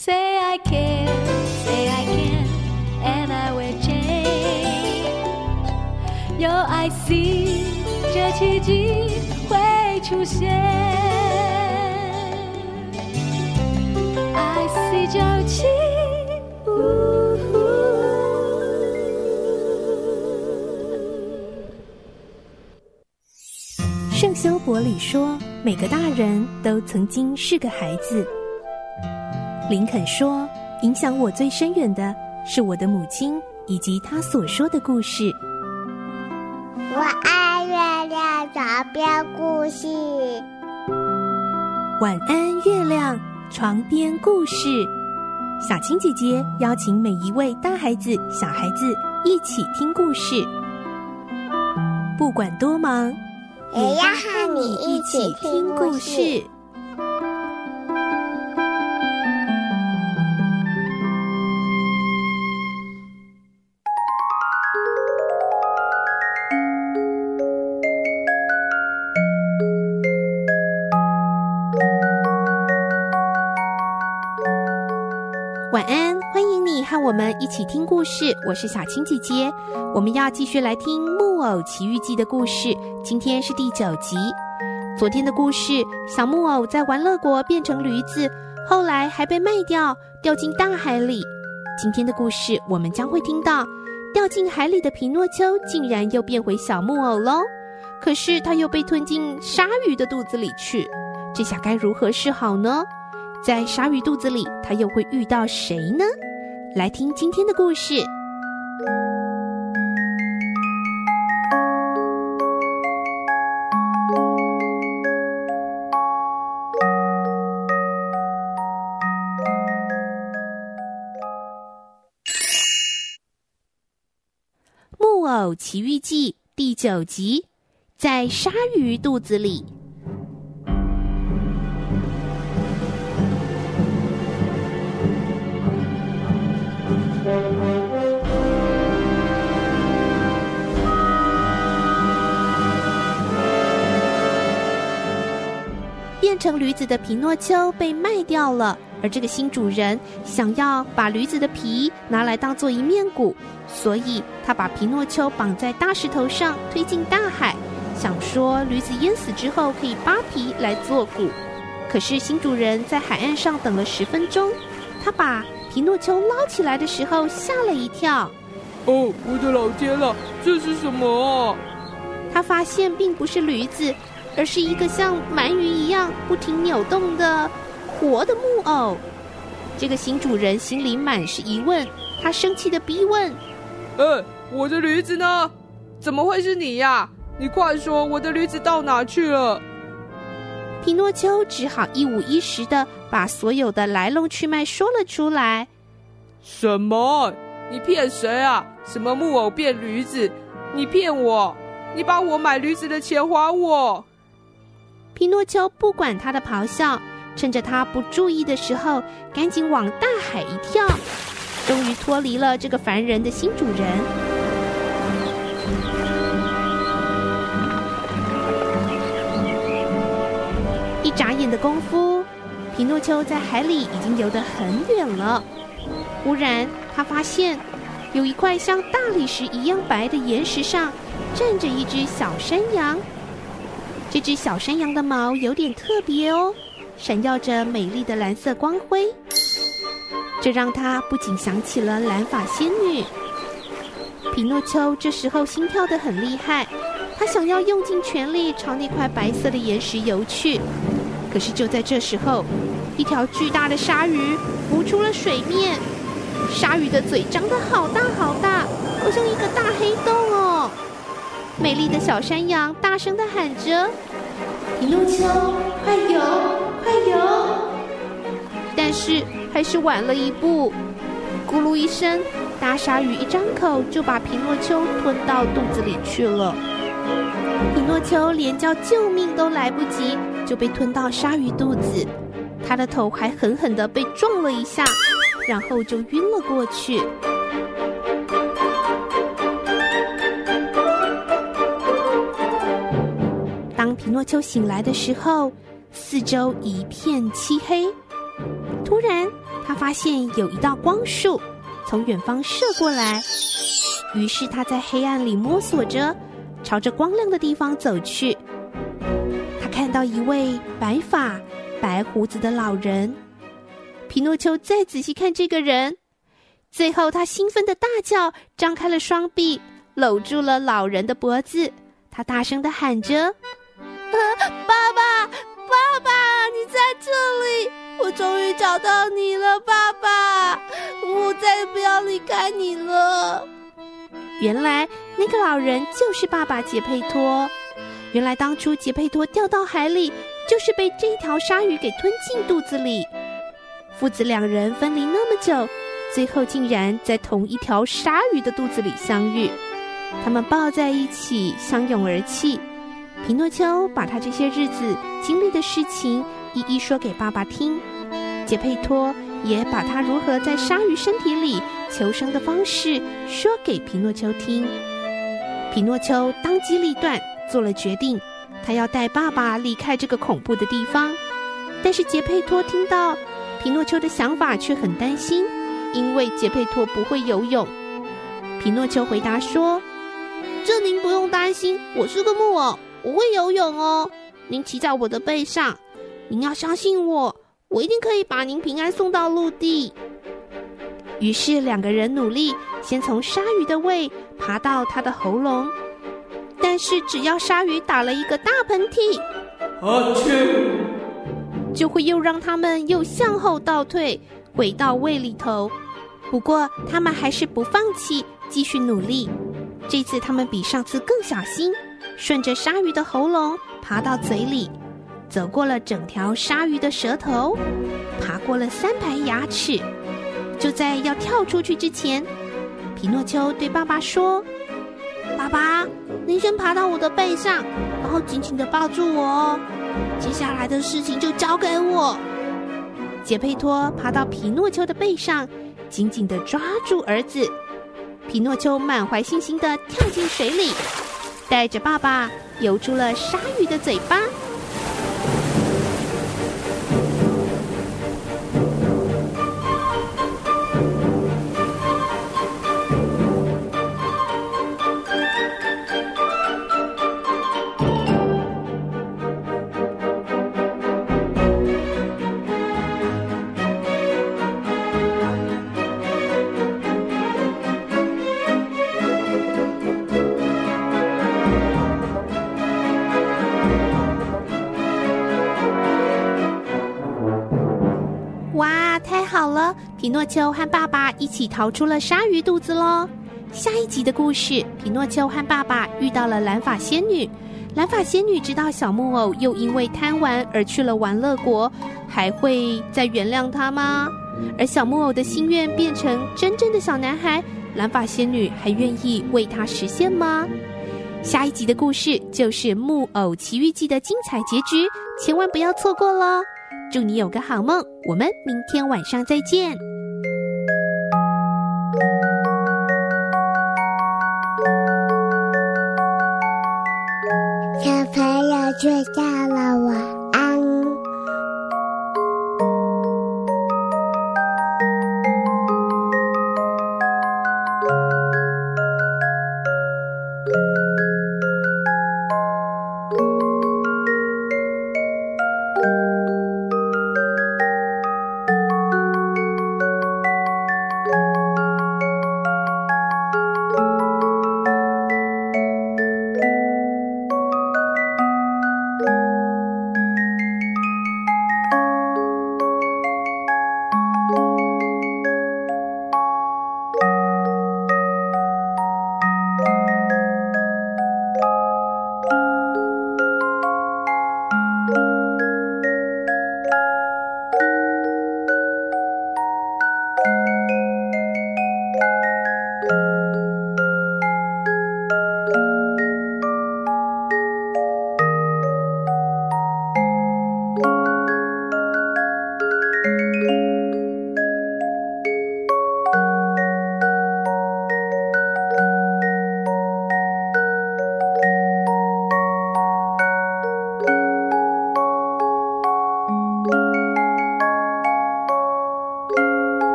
Say I can, say I can, and I will change. Your I see，这奇迹会出现。I see 九七。圣修伯里说：“每个大人都曾经是个孩子。”林肯说：“影响我最深远的是我的母亲以及她所说的故事。”我爱月亮床边故事。晚安，月亮床边故事。小青姐姐邀请每一位大孩子、小孩子一起听故事，不管多忙，也要和你一起听故事。和我们一起听故事。我是小青姐姐，我们要继续来听《木偶奇遇记》的故事。今天是第九集。昨天的故事，小木偶在玩乐国变成驴子，后来还被卖掉，掉进大海里。今天的故事，我们将会听到掉进海里的皮诺丘竟然又变回小木偶喽。可是他又被吞进鲨鱼的肚子里去，这下该如何是好呢？在鲨鱼肚子里，他又会遇到谁呢？来听今天的故事，《木偶奇遇记》第九集，在鲨鱼肚子里。变成驴子的皮诺丘被卖掉了，而这个新主人想要把驴子的皮拿来当做一面鼓，所以他把皮诺丘绑在大石头上推进大海，想说驴子淹死之后可以扒皮来做鼓。可是新主人在海岸上等了十分钟，他把皮诺丘捞起来的时候吓了一跳。哦，我的老天了，这是什么啊？他发现并不是驴子。而是一个像鳗鱼一样不停扭动的活的木偶。这个新主人心里满是疑问，他生气的逼问：“呃，我的驴子呢？怎么会是你呀？你快说，我的驴子到哪去了？”皮诺丘只好一五一十的把所有的来龙去脉说了出来。什么？你骗谁啊？什么木偶变驴子？你骗我！你把我买驴子的钱还我！皮诺丘不管他的咆哮，趁着他不注意的时候，赶紧往大海一跳，终于脱离了这个烦人的新主人。一眨眼的功夫，皮诺丘在海里已经游得很远了。忽然，他发现有一块像大理石一样白的岩石上，站着一只小山羊。这只小山羊的毛有点特别哦，闪耀着美丽的蓝色光辉，这让他不禁想起了蓝发仙女。皮诺丘这时候心跳得很厉害，他想要用尽全力朝那块白色的岩石游去。可是就在这时候，一条巨大的鲨鱼浮出了水面，鲨鱼的嘴张得好大好大，好像一个大黑洞哦。美丽的小山羊大声的喊着：“皮诺丘，快游，快游！”但是还是晚了一步。咕噜一声，大鲨鱼一张口就把皮诺丘吞到肚子里去了。皮诺丘连叫救命都来不及，就被吞到鲨鱼肚子。他的头还狠狠的被撞了一下，然后就晕了过去。诺丘醒来的时候，四周一片漆黑。突然，他发现有一道光束从远方射过来，于是他在黑暗里摸索着，朝着光亮的地方走去。他看到一位白发、白胡子的老人。皮诺丘再仔细看这个人，最后他兴奋地大叫，张开了双臂，搂住了老人的脖子。他大声地喊着：“，爸爸，爸爸，你在这里！我终于找到你了，爸爸！我再也不要离开你了。”原来那个老人就是爸爸杰佩托。原来当初杰佩托掉到海里，就是被这条鲨鱼给吞进肚子里。父子两人分离那么久，最后竟然在同一条鲨鱼的肚子里相遇。他们抱在一起，相拥而泣。皮诺丘把他这些日子经历的事情一一说给爸爸听。杰佩托也把他如何在鲨鱼身体里求生的方式说给皮诺丘听。皮诺丘当机立断做了决定，他要带爸爸离开这个恐怖的地方。但是杰佩托听到皮诺丘的想法却很担心，因为杰佩托不会游泳。皮诺丘回答说：“这您不用担心，我是个木偶，我会游泳哦。您骑在我的背上，您要相信我，我一定可以把您平安送到陆地。”于是两个人努力，先从鲨鱼的胃爬到它的喉咙，但是只要鲨鱼打了一个大喷嚏，阿秋，就会又让他们又向后倒退，回到胃里头。不过他们还是不放弃。继续努力，这次他们比上次更小心，顺着鲨鱼的喉咙爬到嘴里，走过了整条鲨鱼的舌头，爬过了三排牙齿。就在要跳出去之前，皮诺丘对爸爸说：“爸爸，您先爬到我的背上，然后紧紧地抱住我哦。接下来的事情就交给我。”杰佩托爬到皮诺丘的背上，紧紧地抓住儿子。皮诺丘满怀信心地跳进水里，带着爸爸游出了鲨鱼的嘴巴。哇，太好了，皮诺丘和爸爸一起逃出了鲨鱼肚子喽。下一集的故事，皮诺丘和爸爸遇到了蓝发仙女。蓝发仙女知道小木偶又因为贪玩而去了玩乐国，还会再原谅他吗？而小木偶的心愿变成真正的小男孩，蓝发仙女还愿意为他实现吗？下一集的故事就是《木偶奇遇记》的精彩结局，千万不要错过喽！祝你有个好梦，我们明天晚上再见。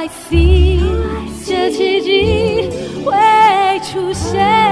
I see，这奇迹会出现。